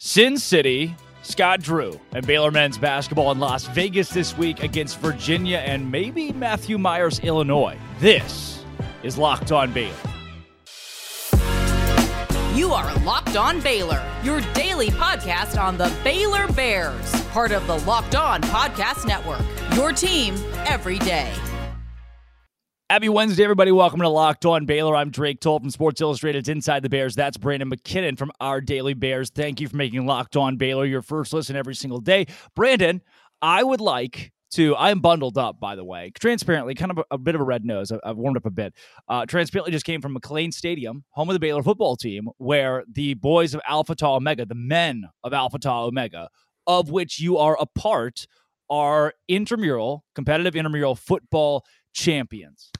Sin City, Scott Drew, and Baylor men's basketball in Las Vegas this week against Virginia and maybe Matthew Mayer's, Illinois. This is Locked On Baylor. You are Locked On Baylor, your daily podcast on the Baylor Bears, part of the Locked On Podcast Network. Your team every day. Happy Wednesday, everybody. Welcome to Locked On Baylor. I'm Drake Toll from Sports Illustrated's Inside the Bears. That's Brandon McKinnon from Our Daily Bears. Thank you for making Locked On Baylor your first listen every single day. Brandon, I would like to, I'm bundled up, by the way, transparently, kind of a, a bit of a red nose. I, have warmed up a bit. Uh, transparently just came from McLane Stadium, home of the Baylor football team, where the boys of Alpha Tau Omega, the men of Alpha Tau Omega, of which you are a part, are intramural, competitive intramural football champions.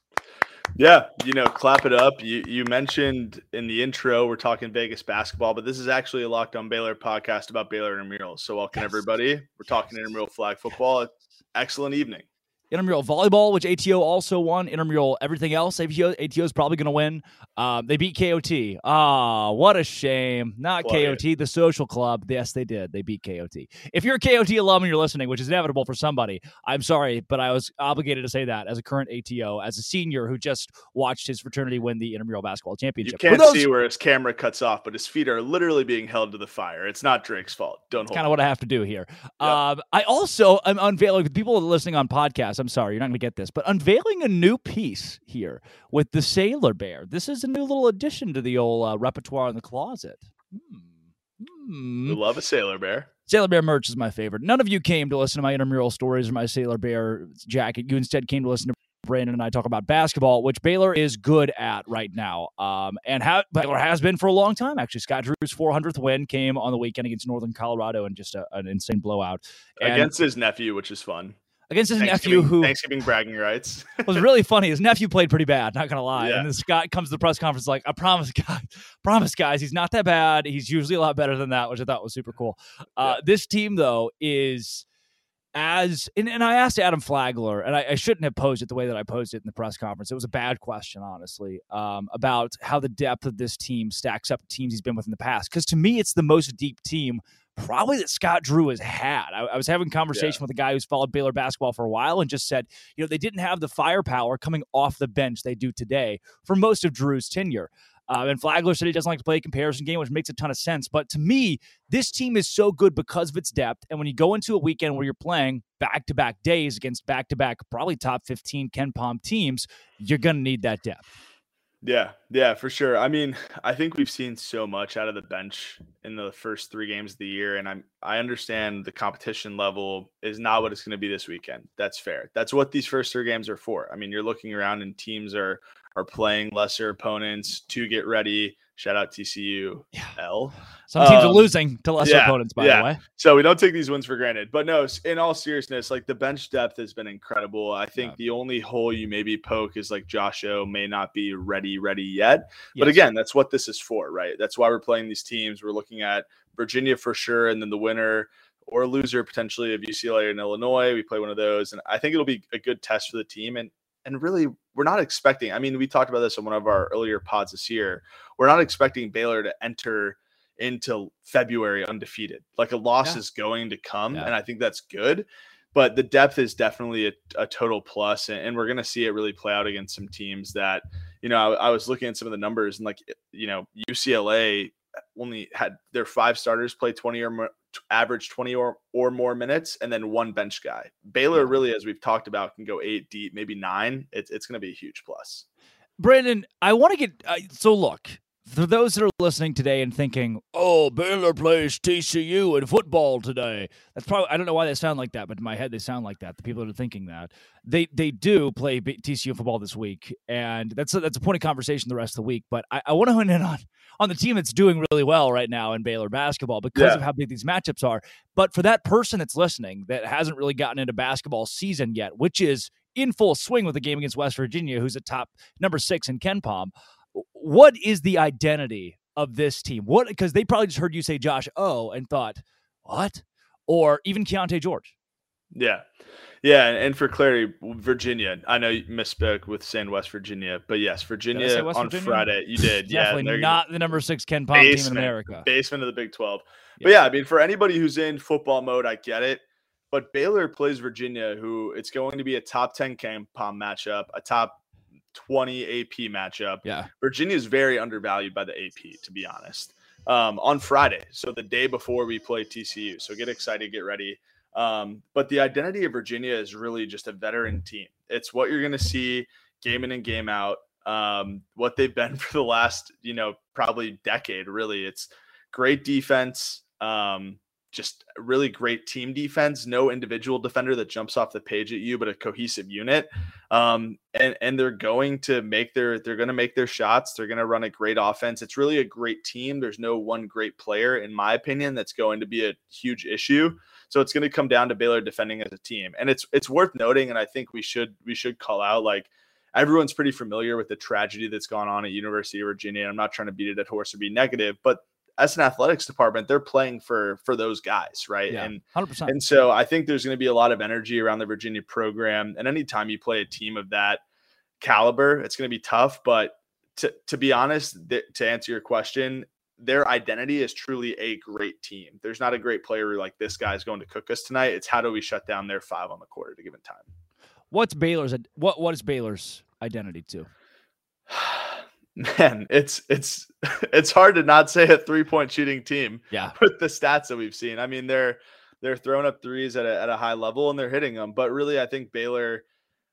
Yeah, you know, clap it up. You you mentioned in the intro we're talking Vegas basketball, but this is actually a Locked On Baylor podcast about Baylor intramurals. So welcome yes. everybody. We're talking intramural flag football. Excellent evening intramural volleyball, which ATO also won. Intramural everything else, ATO, ATO is probably going to win. Um, they beat KOT. Ah, oh, what a shame. Not KOT, the social club. Yes, they did. They beat KOT. If you're a KOT alum and you're listening, which is inevitable for somebody, I'm sorry, but I was obligated to say that as a current ATO, as a senior who just watched his fraternity win the intramural basketball championship. You can't those, see where his camera cuts off, but his feet are literally being held to the fire. It's not Drake's fault. Don't hold. kind of what I have to do here. Yep. Um, I also am unveiling people listening on podcasts. I'm sorry, you're not going to get this, but unveiling a new piece here with the Sailor Bear. This is a new little addition to the old uh, repertoire in the closet. Hmm. Hmm. We love a Sailor Bear. Sailor Bear merch is my favorite. None of you came to listen to my intramural stories or my Sailor Bear jacket. You instead came to listen to Brandon and I talk about basketball, which Baylor is good at right now, um, and ha- Baylor has been for a long time. Actually, Scott Drew's 400th win came on the weekend against Northern Colorado and just a, an insane blowout and against his nephew, which is fun against his nephew who Thanksgiving bragging rights was really funny. His nephew played pretty bad, not gonna lie. Yeah. And this guy comes to the press conference like, I promise guys, promise guys, he's not that bad. He's usually a lot better than that, which I thought was super cool. Uh, yeah. This team though is as and, and I asked Adam Flagler, and I, I, shouldn't have posed it the way that I posed it in the press conference. It was a bad question, honestly, um, about how the depth of this team stacks up to teams he's been with in the past. Because to me, it's the most deep team probably that Scott Drew has had. I, I was having a conversation yeah. with a guy who's followed Baylor basketball for a while and just said, you know, they didn't have the firepower coming off the bench they do today for most of Drew's tenure. Uh, and Flagler said he doesn't like to play a comparison game, which makes a ton of sense. But to me, this team is so good because of its depth. And when you go into a weekend where you're playing back to back days against back to back, probably top 15 KenPom teams, you're going to need that depth. Yeah, yeah, for sure. I mean, I think we've seen so much out of the bench in the first three games of the year, and I'm I understand the competition level is not what it's going to be this weekend. That's fair. That's what these first three games are for. I mean, you're looking around and teams are are playing lesser opponents to get ready Shout out TCU yeah. L. Some teams um, are losing to lesser yeah, opponents, by yeah. the way. So we don't take these wins for granted. But no, in all seriousness, like the bench depth has been incredible. I think the only hole you maybe poke is like Josh O may not be ready, ready yet. Yes. But again, that's what this is for, right? That's why we're playing these teams. We're looking at Virginia for sure, and then the winner or loser potentially of UCLA and Illinois. We play one of those, and I think it'll be a good test for the team. And and really we're not expecting i mean we talked about this in one of our earlier pods this year we're not expecting baylor to enter into february undefeated like a loss yeah. is going to come yeah. and i think that's good but the depth is definitely a, a total plus and, and we're going to see it really play out against some teams that you know I, I was looking at some of the numbers and like you know ucla only had their five starters play 20 or more, average 20 or, or more minutes and then one bench guy. Baylor really, as we've talked about, can go eight deep, maybe nine. It's, it's going to be a huge plus. Brandon, I want to get, uh, so look, for those that are listening today and thinking, "Oh, Baylor plays TCU in football today," that's probably I don't know why they sound like that, but in my head they sound like that. The people that are thinking that they they do play TCU football this week, and that's a, that's a point of conversation the rest of the week. But I, I want to hone in on on the team that's doing really well right now in Baylor basketball because yeah. of how big these matchups are. But for that person that's listening that hasn't really gotten into basketball season yet, which is in full swing with the game against West Virginia, who's a top number six in KenPom what is the identity of this team? What because they probably just heard you say Josh O and thought, what? Or even Keyonte George. Yeah. Yeah, and for clarity, Virginia. I know you misspoke with saying West Virginia, but yes, Virginia on Virginia? Friday. You did. Definitely yeah, not the number six KenPom team in America. Basement of the Big Twelve. Yeah. But yeah, I mean, for anybody who's in football mode, I get it. But Baylor plays Virginia, who it's going to be a top ten KenPom matchup, a top 20 AP matchup. Yeah. Virginia is very undervalued by the AP, to be honest. Um, on Friday, so the day before we play TCU. So get excited, get ready. Um, but the identity of Virginia is really just a veteran team. It's what you're going to see game in and game out. Um, what they've been for the last, you know, probably decade. Really, it's great defense. Um, just really great team defense. No individual defender that jumps off the page at you, but a cohesive unit. Um, and and they're going to make their they're going to make their shots. They're going to run a great offense. It's really a great team. There's no one great player, in my opinion, that's going to be a huge issue. So it's going to come down to Baylor defending as a team. And it's it's worth noting, and I think we should we should call out like everyone's pretty familiar with the tragedy that's gone on at University of Virginia. I'm not trying to beat it at horse or be negative, but as an athletics department, they're playing for for those guys, right? Yeah, and 100%. And so I think there's going to be a lot of energy around the Virginia program. And anytime you play a team of that caliber, it's going to be tough. But to to be honest, th- to answer your question, their identity is truly a great team. There's not a great player like this guy is going to cook us tonight. It's how do we shut down their five on the court at a given time. What's Baylor's what what is Baylor's identity to? Man, it's it's it's hard to not say a three point shooting team. Yeah, with the stats that we've seen. I mean, they're they're throwing up threes at a, at a high level and they're hitting them. But really, I think Baylor,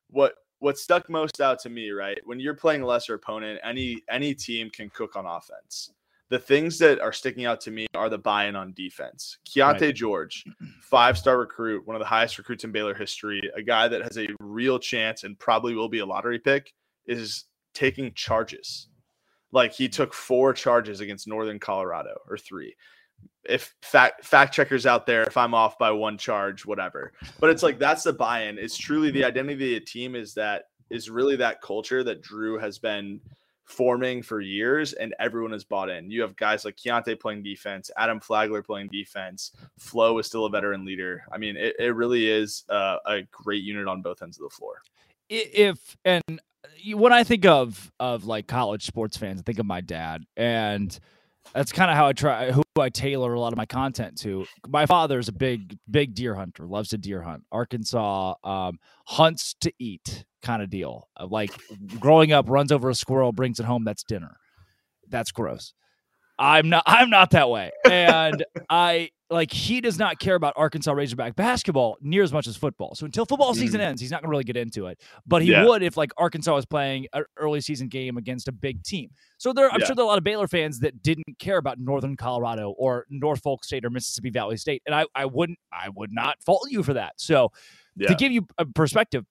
what what stuck most out to me, right? When you're playing a lesser opponent, any any team can cook on offense the things that are sticking out to me are the buy-in on defense. Keyonte right. George, five-star recruit, one of the highest recruits in Baylor history, a guy that has a real chance and probably will be a lottery pick, is taking charges. Like he took four charges against Northern Colorado or three. If fact fact checkers out there, if I'm off by one charge, whatever. But it's like that's the buy-in. It's truly the identity of the team is that is really that culture that Drew has been forming for years and everyone has bought in. You have guys like Keyonte playing defense, Adam Flagler playing defense, Flo is still a veteran leader. I mean, it, it really is uh, a great unit on both ends of the floor. If and when I think of of like college sports fans, I think of my dad and that's kind of how I try who I tailor a lot of my content to. My father is a big big deer hunter, loves to deer hunt. Arkansas um, hunts to eat kind of deal. Like growing up, runs over a squirrel, brings it home. That's dinner. That's gross. I'm not. I'm not that way. And I like he does not care about Arkansas Razorback basketball near as much as football. So until football season mm. ends, he's not going to really get into it. But he yeah. would if like Arkansas was playing an early season game against a big team. So there, I'm yeah. sure there are a lot of Baylor fans that didn't care about Northern Colorado or Norfolk State or Mississippi Valley State, and I, I wouldn't, I would not fault you for that. So yeah. to give you a perspective,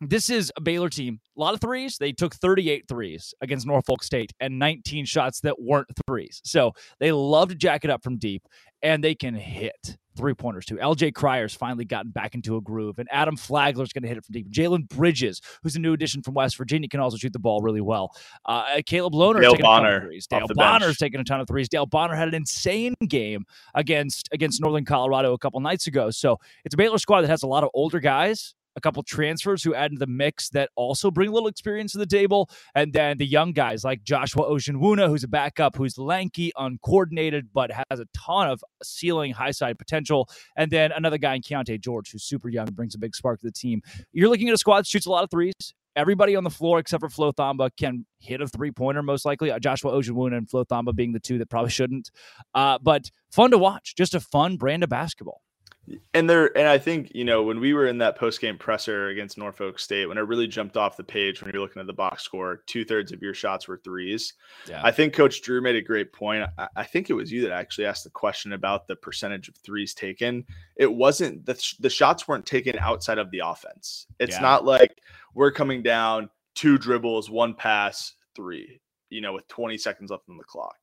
this is a Baylor team. A lot of threes. They took 38 threes against Norfolk State and 19 shots that weren't threes. So they love to jack it up from deep and they can hit three pointers too. LJ Cryer's finally gotten back into a groove, and Adam Flagler's going to hit it from deep. Jalen Bridges, who's a new addition from West Virginia, can also shoot the ball really well. Uh, Caleb Lohner taking Bonner, a ton of threes. Dale Bonner's taking a ton of threes. Dale Bonner had an insane game against against Northern Colorado a couple nights ago. So it's a Baylor squad that has a lot of older guys a couple transfers who add to the mix that also bring a little experience to the table. And then the young guys like Joshua Ojianwuna, who's a backup, who's lanky, uncoordinated, but has a ton of ceiling, high side potential. And then another guy in Keyonte George, who's super young, brings a big spark to the team. You're looking at a squad that shoots a lot of threes. Everybody on the floor except for Flo Thamba can hit a three pointer, most likely. Uh, Joshua Ojianwuna and Flo Thamba being the two that probably shouldn't. Uh, but fun to watch. Just a fun brand of basketball. And there, and I think you know when we were in that post game presser against Norfolk State, when it really jumped off the page when you're looking at the box score, two thirds of your shots were threes. Yeah. I think Coach Drew made a great point. I, I, think it was you that actually asked the question about the percentage of threes taken. It wasn't the the shots weren't taken outside of the offense. It's yeah. not like we're coming down two dribbles, one pass, three. You know, with 20 seconds left on the clock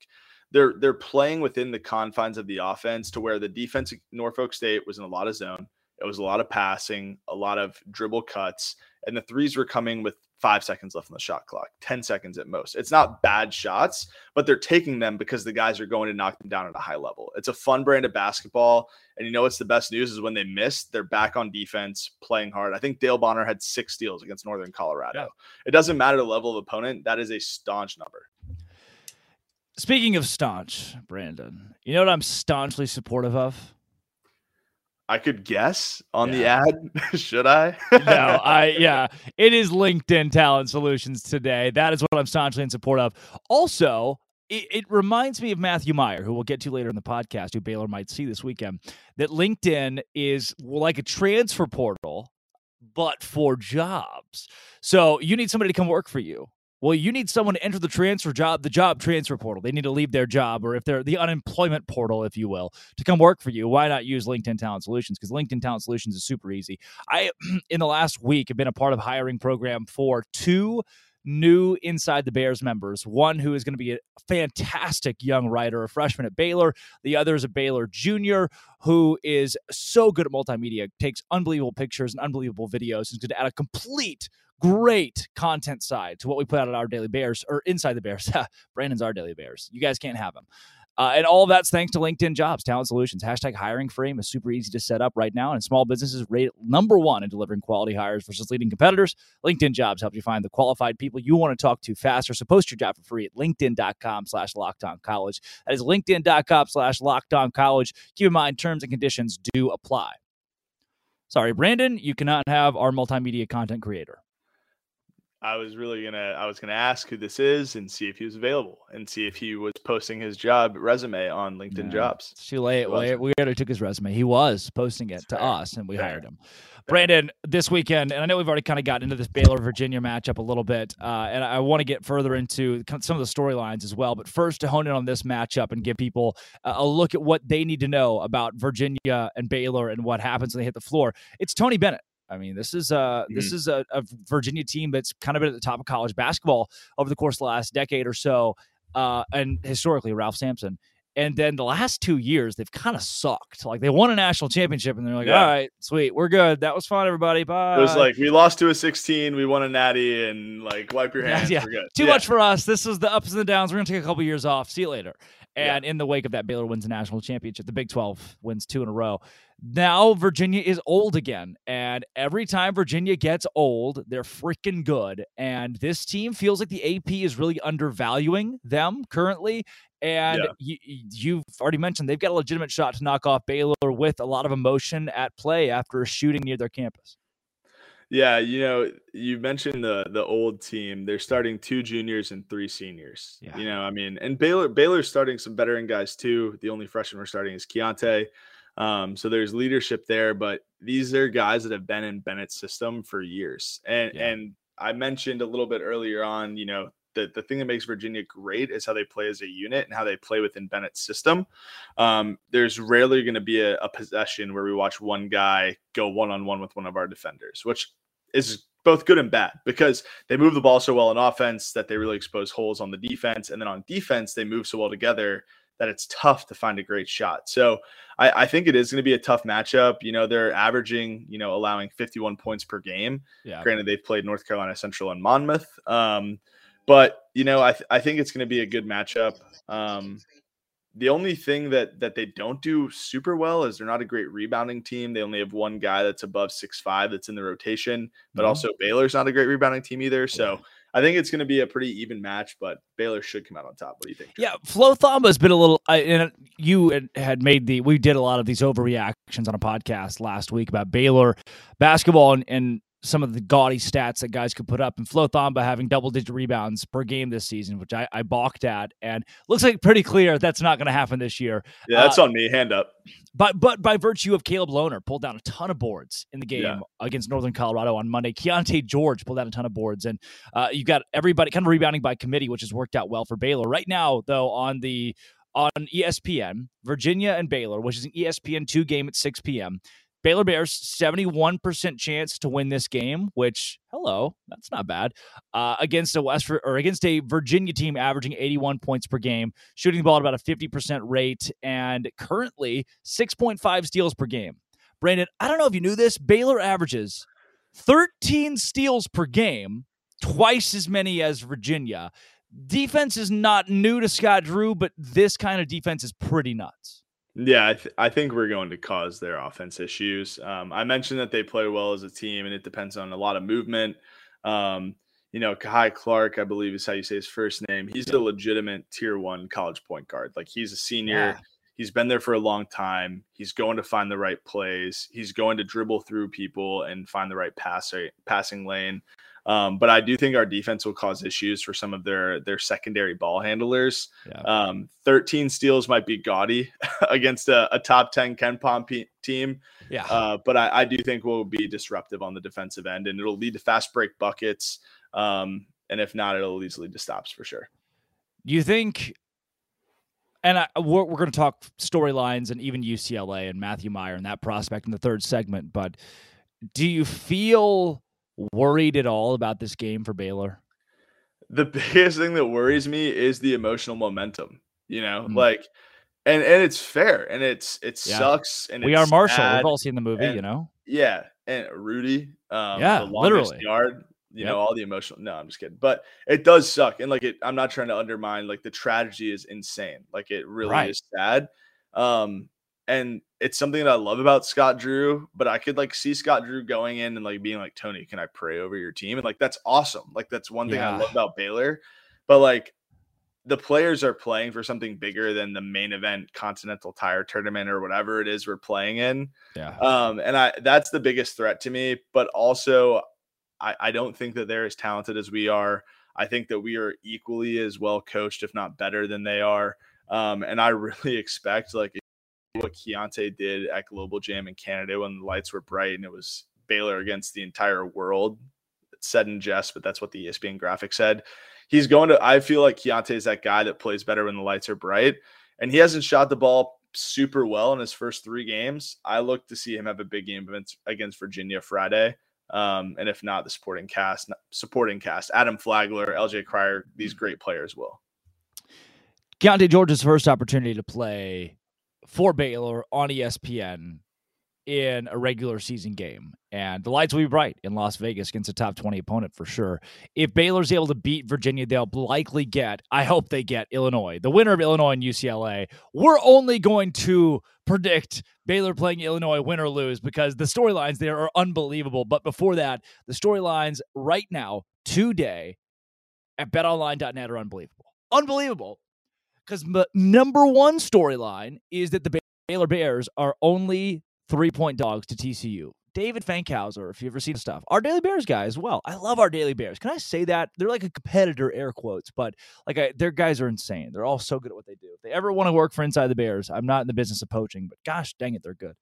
they're they're playing within the confines of the offense to where the defense Norfolk State was in a lot of zone. It was a lot of passing, a lot of dribble cuts, and the threes were coming with five seconds left on the shot clock, 10 seconds at most. It's not bad shots, but they're taking them because the guys are going to knock them down at a high level. It's a fun brand of basketball. And you know what's the best news is when they miss, they're back on defense, playing hard. I think Dale Bonner had six steals against Northern Colorado. Yeah. It doesn't matter the level of opponent, that is a staunch number. Speaking of staunch, Brandon, you know what I'm staunchly supportive of? I could guess on yeah. the ad. Should I? no, I yeah. It is LinkedIn Talent Solutions today. That is what I'm staunchly in support of. Also, it, it, reminds me of Matthew Mayer, who we'll get to later in the podcast, who Baylor might see this weekend. That LinkedIn is like a transfer portal, but for jobs. So you need somebody to come work for you. Well, you need someone to enter the transfer job, the job transfer portal. They need to leave their job, or if they're the unemployment portal, if you will, to come work for you. Why not use LinkedIn Talent Solutions? Because LinkedIn Talent Solutions is super easy. I, in the last week, have been a part of hiring program for two new Inside the Bears members. One who is going to be a fantastic young writer, a freshman at Baylor. The other is a Baylor junior who is so good at multimedia, takes unbelievable pictures and unbelievable videos. He's going to add a complete great content side to what we put out at our Daily Bears or inside the Bears. Brandon's our Daily Bears. You guys can't have them. Uh, and all that's thanks to LinkedIn Jobs, Talent Solutions. Hashtag hiring frame is super easy to set up right now, and small businesses rate number one in delivering quality hires versus leading competitors. LinkedIn Jobs helps you find the qualified people you want to talk to faster. So post your job for free at linkedin.com slash Lockdown college. That is linkedin.com slash Lockdown college. Keep in mind, terms and conditions do apply. Sorry, Brandon, you cannot have our multimedia content creator. I was really gonna I was gonna ask who this is and see if he was available and see if he was posting his job resume on LinkedIn Jobs. It's too late. We, we already took his resume. He was posting it to us, and we Fair. hired him. Brandon, this weekend, and I know we've already kind of gotten into this Baylor Virginia matchup a little bit, uh, and I want to get further into some of the storylines as well. But first, to hone in on this matchup and give people a look at what they need to know about Virginia and Baylor and what happens when they hit the floor, it's Tony Bennett. I mean, this is a mm-hmm. this is a, a, Virginia team that's kind of been at the top of college basketball over the course of the last decade or so, uh, and historically Ralph Sampson. And then the last two years, they've kind of sucked. Like they won a national championship, and they're like, yeah. "All right, sweet, we're good. That was fun, everybody. Bye." It was like we lost to a 16, we won a natty, and like wipe your hands. Yeah, yeah. Too yeah. much for us. This was the ups and the downs. We're gonna take a couple years off. See you later. And yeah. in the wake of that, Baylor wins the national championship. The Big 12 wins two in a row. Now Virginia is old again. And every time Virginia gets old, they're freaking good. And this team feels like the AP is really undervaluing them currently. And yeah. you, have already mentioned they've got a legitimate shot to knock off Baylor with a lot of emotion at play after a shooting near their campus. Yeah, you know, you mentioned the the old team. They're starting two juniors and three seniors. Yeah. You know, I mean, and Baylor Baylor's starting some veteran guys too. The only freshman we're starting is Keyonte. Um, so there's leadership there, but these are guys that have been in Bennett's system for years. And yeah. and I mentioned a little bit earlier on, you know, the, the thing that makes Virginia great is how they play as a unit and how they play within Bennett's system. Um, there's rarely going to be a, a, possession where we watch one guy go one on one with one of our defenders, which is both good and bad because they move the ball so well in offense that they really expose holes on the defense. And then on defense, they move so well together that it's tough to find a great shot. So I, I think it is going to be a tough matchup. You know, they're averaging, you know, allowing 51 points per game. Yeah. Granted, they've played North Carolina Central and Monmouth. Um, but, you know, I, th- I think it's going to be a good matchup. Um, the only thing that that they don't do super well is they're not a great rebounding team. They only have one guy that's above six five that's in the rotation, but mm-hmm. also Baylor's not a great rebounding team either. So I think it's going to be a pretty even match, but Baylor should come out on top. What do you think? Yeah, Flo Thamba has been a little. Uh, and you had made the. We did a lot of these overreactions on a podcast last week about Baylor basketball and, and some of the gaudy stats that guys could put up. And Flo Thamba having double digit rebounds per game this season, which I, I balked at. And looks like pretty clear that's not going to happen this year. Yeah, that's uh, on me. Hand up. But but by virtue of Caleb Lohner pulled down a ton of boards in the game yeah. against Northern Colorado on Monday. Keyonte George pulled down a ton of boards, and uh, you've got everybody kind of rebounding by committee, which has worked out well for Baylor. Right now, though, on the on ESPN, Virginia and Baylor, which is an ESPN two game at 6 p.m. Baylor Bears 71% chance to win this game, which hello, that's not bad. Uh, against a West or against a Virginia team averaging 81 points per game, shooting the ball at about a 50% rate and currently 6.5 steals per game. Brandon, I don't know if you knew this, Baylor averages 13 steals per game twice as many as Virginia. Defense is not new to Scott Drew, but this kind of defense is pretty nuts. Yeah, I, th- I think we're going to cause their offense issues. Um, I mentioned that they play well as a team, and it depends on a lot of movement. Um, you know, Kai Clark, I believe is how you say his first name. He's a legitimate tier one college point guard. Like he's a senior. Yeah. He's been there for a long time. He's going to find the right plays. He's going to dribble through people and find the right pass, passing lane. Um, but I do think our defense will cause issues for some of their their secondary ball handlers. Yeah. Um, 13 steals might be gaudy against a, a, top 10 KenPom p- team. Yeah. Uh, but I, I, do think we'll be disruptive on the defensive end and it'll lead to fast break buckets. Um, and if not, it'll easily lead to stops for sure. You think and I, we're, we're going to talk storylines and even UCLA and Matthew Mayer and that prospect in the third segment. But do you feel worried at all about this game for Baylor? The biggest thing that worries me is the emotional momentum. You know, mm-hmm. like, and and it's fair, and it's it yeah. sucks, and we are Marshall. We've all seen the movie, and, you know. Yeah, and Rudy, um, yeah, literally yard. You yep. know, all the emotional. No, I'm just kidding. But it does suck, and like it, I'm not trying to undermine. Like the tragedy is insane. Like it really right. is sad. Um, and it's something that I love about Scott Drew, but I could like see Scott Drew going in and like being like, Tony, can I pray over your team? And like, that's awesome. Like, that's one thing yeah. I love about Baylor. But like, the players are playing for something bigger than the main event continental tire tournament or whatever it is we're playing in. Yeah. Um, and I that's the biggest threat to me. But also, I, I don't think that they're as talented as we are. I think that we are equally as well coached, if not better than they are. Um, and I really expect like what Keyonte did at Global Jam in Canada when the lights were bright and it was Baylor against the entire world. It's said in jest, but that's what the ESPN graphic said. He's going to, I feel like Keyonte is that guy that plays better when the lights are bright. And he hasn't shot the ball super well in his first three games. I look to see him have a big game against Virginia Friday. Um, and if not, the supporting cast, supporting cast, Adam Flagler, LJ Cryer, these great players will. Keyonte George's first opportunity to play for Baylor on ESPN in a regular season game. And the lights will be bright in Las Vegas against a top 20 opponent for sure. If Baylor's able to beat Virginia, they'll likely get, I hope they get Illinois, the winner of Illinois and UCLA. We're only going to predict Baylor playing Illinois win or lose because the storylines there are unbelievable. But before that, the storylines right now, today at betonline.net are unbelievable. Unbelievable because the number one storyline is that the Baylor Bears are only three point dogs to TCU. David Fankhauser, if you ever seen stuff, our Daily Bears guy as well. I love our Daily Bears. Can I say that they're like a competitor, air quotes, but like I, their guys are insane. They're all so good at what they do. If they ever want to work for Inside the Bears, I'm not in the business of poaching, but gosh dang it, they're good.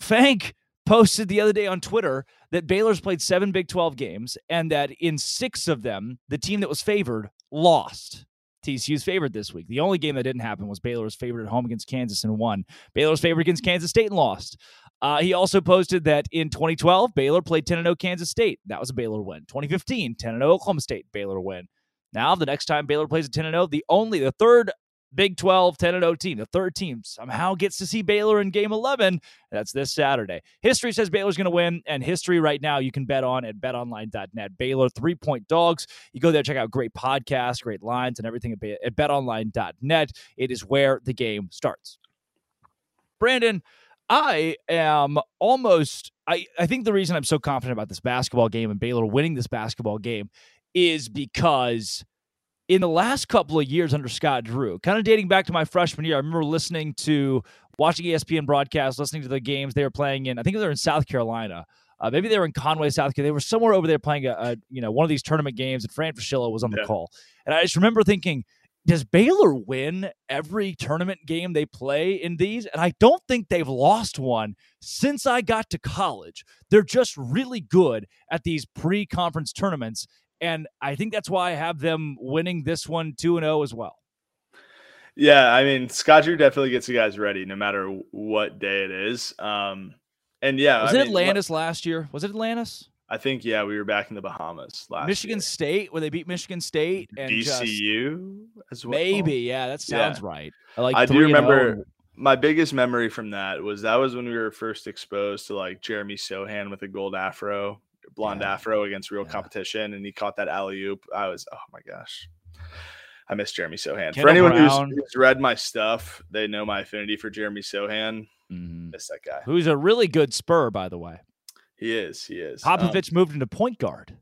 Fank posted the other day on Twitter that Baylor's played seven Big 12 games and that in six of them, the team that was favored lost. TCU's favored this week. The only game that didn't happen was Baylor's favored at home against Kansas and won. Baylor's favored against Kansas State and lost. Uh, he also posted that in 2012, Baylor played 10 0 Kansas State. That was a Baylor win. 2015, 10 0 Oklahoma State, Baylor win. Now, the next time Baylor plays a 10 0, the only, the third Big 12 10 0 team, the third team, somehow gets to see Baylor in game 11. That's this Saturday. History says Baylor's going to win, and history right now you can bet on at betonline.net. Baylor three point dogs. You go there, check out great podcasts, great lines, and everything at, at betonline.net. It is where the game starts. Brandon, I am almost, I, I think the reason I'm so confident about this basketball game and Baylor winning this basketball game is because in the last couple of years under Scott Drew, kind of dating back to my freshman year, I remember listening to watching ESPN broadcasts, listening to the games they were playing in. I think they were in South Carolina. Uh, maybe they were in Conway, South Carolina. They were somewhere over there playing a, a you know one of these tournament games, and Fran Fraschilla was on the yeah. call. And I just remember thinking, does Baylor win every tournament game they play in these? And I don't think they've lost one since I got to college. They're just really good at these pre-conference tournaments, and I think that's why I have them winning this one 2 and 0 as well. Yeah, I mean, Scott Drew definitely gets you guys ready no matter what day it is. Um, and yeah, was I it mean, Atlantis last year? Was it Atlantis? I think yeah, we were back in the Bahamas last. Michigan year. State, where they beat Michigan State and VCU as well. Maybe, yeah, that sounds yeah. right. I, like I do remember my biggest memory from that was that was when we were first exposed to like Jeremy Sochan with a gold afro blonde yeah. afro against real yeah. competition, and he caught that alley oop. I was, oh my gosh. I miss Jeremy Sochan. Kendall for anyone who's, who's, read my stuff, they know my affinity for Jeremy Sochan. Mm-hmm. Miss that guy. Who's a really good spur, by the way. He is. He is. Popovich um, moved into point guard.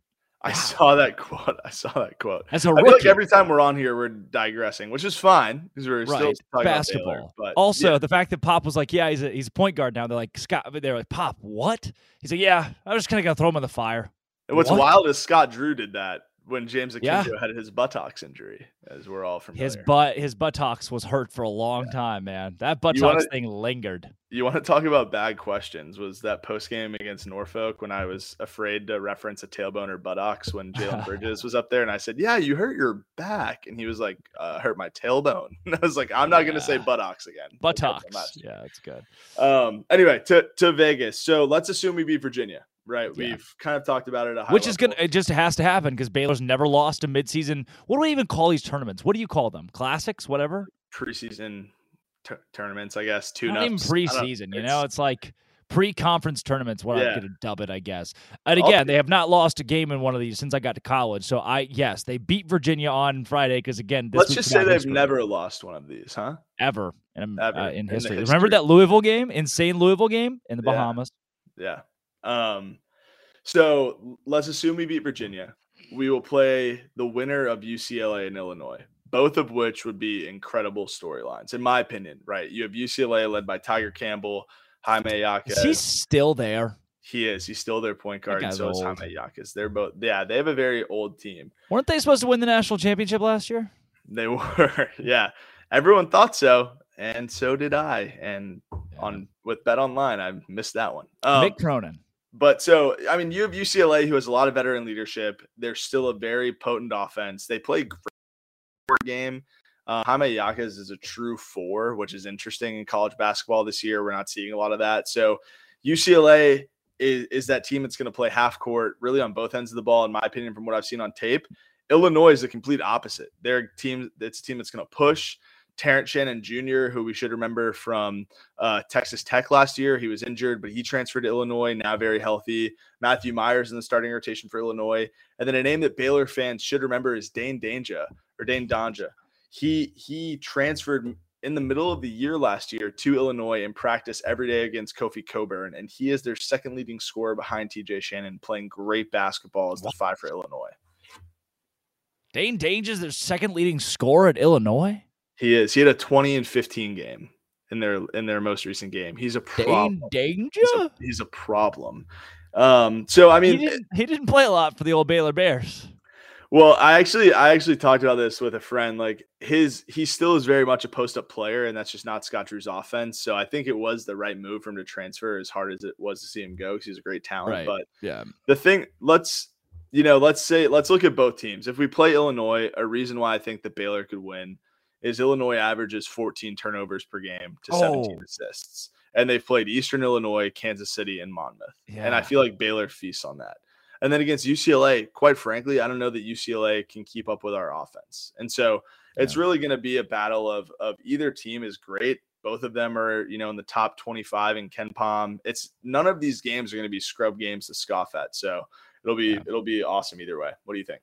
I saw that quote. I saw that quote. As a rookie. like every time we're on here, we're digressing, which is fine because we're right. still basketball. Baylor, but also, yeah. the fact that Pop was like, "Yeah, he's a he's a point guard now." They're like, "Scott," they're like, "Pop, what?" He's like, "Yeah, I'm just kind of gonna throw him in the fire." And what's what? wild is Scott Drew did that when James Akinjo yeah. had his buttocks injury, as we're all familiar. His butt, his buttocks was hurt for a long yeah. time, man. That buttocks wanna, thing lingered. You want to talk about bad questions? Was that post game against Norfolk when I was afraid to reference a tailbone or buttocks when Jalen Bridges was up there, and I said, "Yeah, you hurt your back," and he was like, uh, "Hurt my tailbone." And I was like, "I'm not yeah. going to say buttocks again." Buttocks. Yeah, that's good. Um. Anyway, to to Vegas. So let's assume we beat Virginia right? Yeah. We've kind of talked about it, which is gonna it just has to happen because Baylor's never lost a midseason. What do we even call these tournaments? What do you call them? Classics, whatever. Preseason t- tournaments, I guess. Two not even preseason. You know, it's like pre-conference tournaments. What yeah. I'm going to dub it, I guess. And again, okay. they have not lost a game in one of these since I got to college. So I yes, they beat Virginia on Friday because again, let's just say they've never lost one of these, huh? Ever in, Uh, in, history. in history. Remember that Louisville game, insane Louisville game in the Bahamas. Yeah. Um, so let's assume we beat Virginia. We will play the winner of UCLA and Illinois, both of which would be incredible storylines, in my opinion. Right? You have UCLA led by Tiger Campbell, Jaime Jaquez. He's still there. He is. He's still their point guard, and so old. is Jaime Jaquez. They're both. Yeah, they have a very old team. Weren't they supposed to win the national championship last year? They were. yeah, everyone thought so, and so did I. And yeah. on with Bet Online, I missed that one. Um, Mick Cronin. But so, I mean, you have UCLA, who has a lot of veteran leadership. They're still a very potent offense. They play great game. Uh, Jaime Jaquez is a true four, which is interesting in college basketball this year. We're not seeing a lot of that. So, UCLA is, is that team that's going to play half court, really on both ends of the ball, in my opinion, from what I've seen on tape. Illinois is the complete opposite. They're a team. It's a team that's going to push. Terrence Shannon Jr., who we should remember from uh, Texas Tech last year. He was injured, but he transferred to Illinois, now very healthy. Matthew Mayer's in the starting rotation for Illinois. And then a name that Baylor fans should remember is Dane Danja or Dain Dainja. He he transferred in the middle of the year last year to Illinois and practice every day against Kofi Cockburn. And he is their second leading scorer behind TJ Shannon, playing great basketball as the five for Illinois. Dain Dainja is their second leading scorer at Illinois? He is. He had a 20 and 15 game in their in their most recent game. He's a problem. Danger. He's a, he's a problem. Um, so I mean, he didn't, he didn't play a lot for the old Baylor Bears. Well, I actually I actually talked about this with a friend. Like his he still is very much a post up player, and that's just not Scott Drew's offense. So I think it was the right move for him to transfer, as hard as it was to see him go, because he's a great talent. Right. But yeah, the thing let's you know let's say let's look at both teams. If we play Illinois, a reason why I think that Baylor could win is Illinois averages 14 turnovers per game to 17 assists. And they've played Eastern Illinois, Kansas City, and Monmouth. Yeah. And I feel like Baylor feasts on that. And then against UCLA, quite frankly, I don't know that UCLA can keep up with our offense. And so it's yeah. really going to be a battle of of either team is great. Both of them are, you know, in the top 25 in KenPom. It's none of these games are going to be scrub games to scoff at. So it'll be yeah. it'll be awesome either way. What do you think?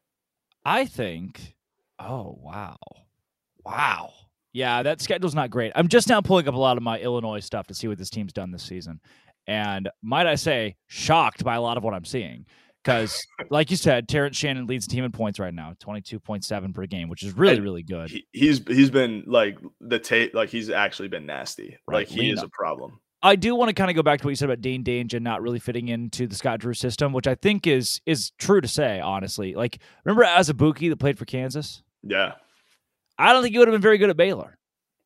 I think, oh wow. Wow. Yeah, that schedule's not great. I'm just now pulling up a lot of my Illinois stuff to see what this team's done this season. And might I say, shocked by a lot of what I'm seeing. Because, like you said, Terrence Shannon leads the team in points right now, 22.7 per game, which is really, and really good. He, he's he's been like the tape, like he's actually been nasty. Right. Like he is up. a problem. I do want to kind of go back to what you said about Dain Dainja not really fitting into the Scott Drew system, which I think is is true to say, honestly. Like, remember Azubuike that played for Kansas? Yeah. I don't think he would have been very good at Baylor.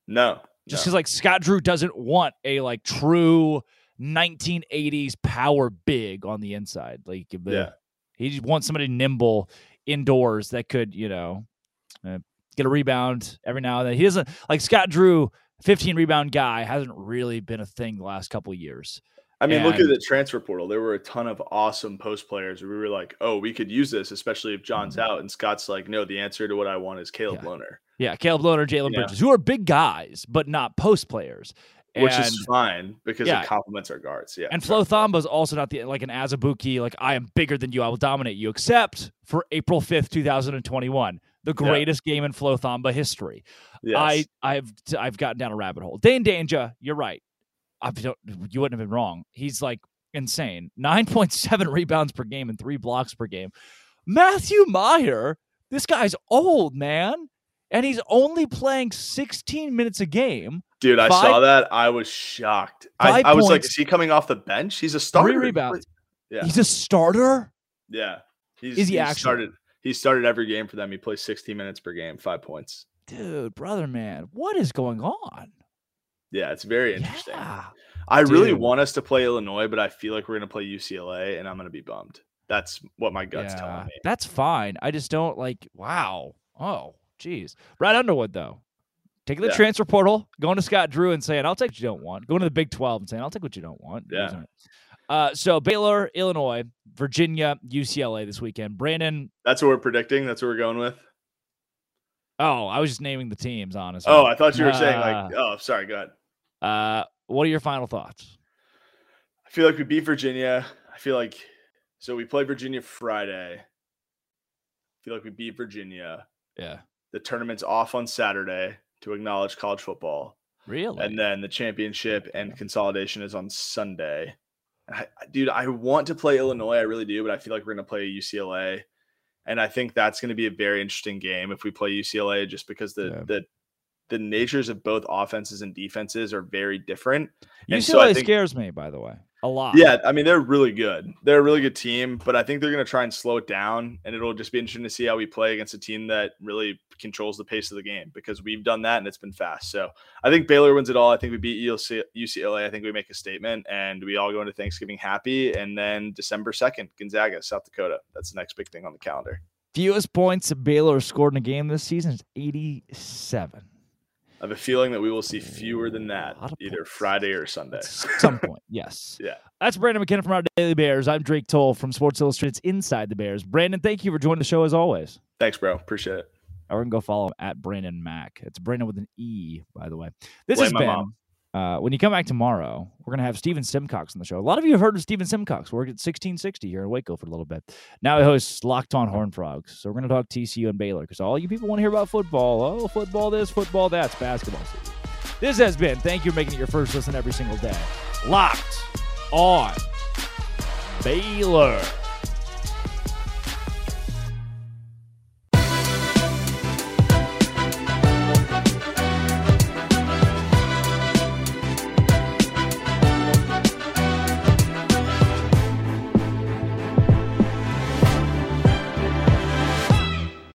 No. Just because no. like Scott Drew doesn't want a like true 1980s power big on the inside. Like yeah. he wants somebody nimble indoors that could, you know, uh, get a rebound every now and then. He doesn't like Scott Drew, 15 rebound guy hasn't really been a thing the last couple years. I mean, and, look at the transfer portal. There were a ton of awesome post players. We were like, oh, we could use this, especially if John's mm-hmm. out. And Scott's like, no, the answer to what I want is Caleb yeah. Lohner. Yeah, Caleb Lohner, Jalen yeah. Bridges, who are big guys, but not post players. which is fine because yeah. it complements our guards. Yeah, and Flo Thamba is also not the like an Azubuike, like I am bigger than you, I will dominate you, except for April fifth, two thousand and twenty one, the greatest yeah. game in Flo Thamba history. Yes. I I've I've gotten down a rabbit hole. Dain Dainja, you're right. I don't, you wouldn't have been wrong. He's like insane. Nine point seven rebounds per game and three blocks per game. Matthew Mayer, this guy's old man and he's only playing 16 minutes a game. Dude, I five, saw that. I was shocked. I, I, was like, is he coming off the bench? He's a starter. Three rebounds. Yeah. He's a starter? Yeah. He's, is he actually? Started, he started every game for them. He plays 16 minutes per game, five points. Dude, brother, man, what is going on? Yeah, it's very interesting. Yeah, I dude. really want us to play Illinois, but I feel like we're going to play UCLA, and I'm going to be bummed. That's what my gut's yeah, telling me. That's fine. I just don't like, wow. Oh, Jeez. Brad Underwood, though, taking the yeah. transfer portal, going to Scott Drew and saying, I'll take what you don't want. Going to the Big 12 and saying, I'll take what you don't want. Yeah. Uh, so Baylor, Illinois, Virginia, UCLA this weekend. Brandon. That's what we're predicting. That's what we're going with. Oh, I was just naming the teams, honestly. Oh, I thought you were uh, saying like, oh, sorry, go ahead. Uh, what are your final thoughts? I feel like we beat Virginia. I feel like so we play Virginia Friday. I feel like we beat Virginia. Yeah. The tournament's off on Saturday to acknowledge college football. Really? And then the championship and consolidation is on Sunday. I, dude, I want to play Illinois. I really do, but I feel like we're going to play UCLA. And I think that's going to be a very interesting game if we play UCLA just because the, yeah. the the natures of both offenses and defenses are very different. UCLA so think, scares me, by the way a lot. Yeah, I mean they're really good. They're a really good team, but I think they're going to try and slow it down, and it'll just be interesting to see how we play against a team that really controls the pace of the game because we've done that and it's been fast. So I think Baylor wins it all. I think we beat UCLA. I think we make a statement and we all go into Thanksgiving happy, and then December second, Gonzaga, South Dakota. That's the next big thing on the calendar. Fewest points Baylor scored in a game this season is eighty-seven. I have a feeling that we will see fewer than that either points. Friday or Sunday. At some point, yes. Yeah. That's Brandon McKenna from our Daily Bears. I'm Drake Toll from Sports Illustrated's Inside the Bears. Brandon, thank you for joining the show as always. Thanks, bro. Appreciate it. We're gonna go follow him at Brandon Mack. It's Brandon with an E, by the way. This Blame has been mom. Uh, when you come back tomorrow, we're going to have Stephen Simcox on the show. A lot of you have heard of Stephen Simcox. Worked at 1660 here in Waco for a little bit. Now he hosts Locked On Horn Frogs. So we're going to talk TCU and Baylor because all you people want to hear about football. Oh, football this, football that's basketball season. This has been, thank you for making it your first listen every single day. Locked On Baylor.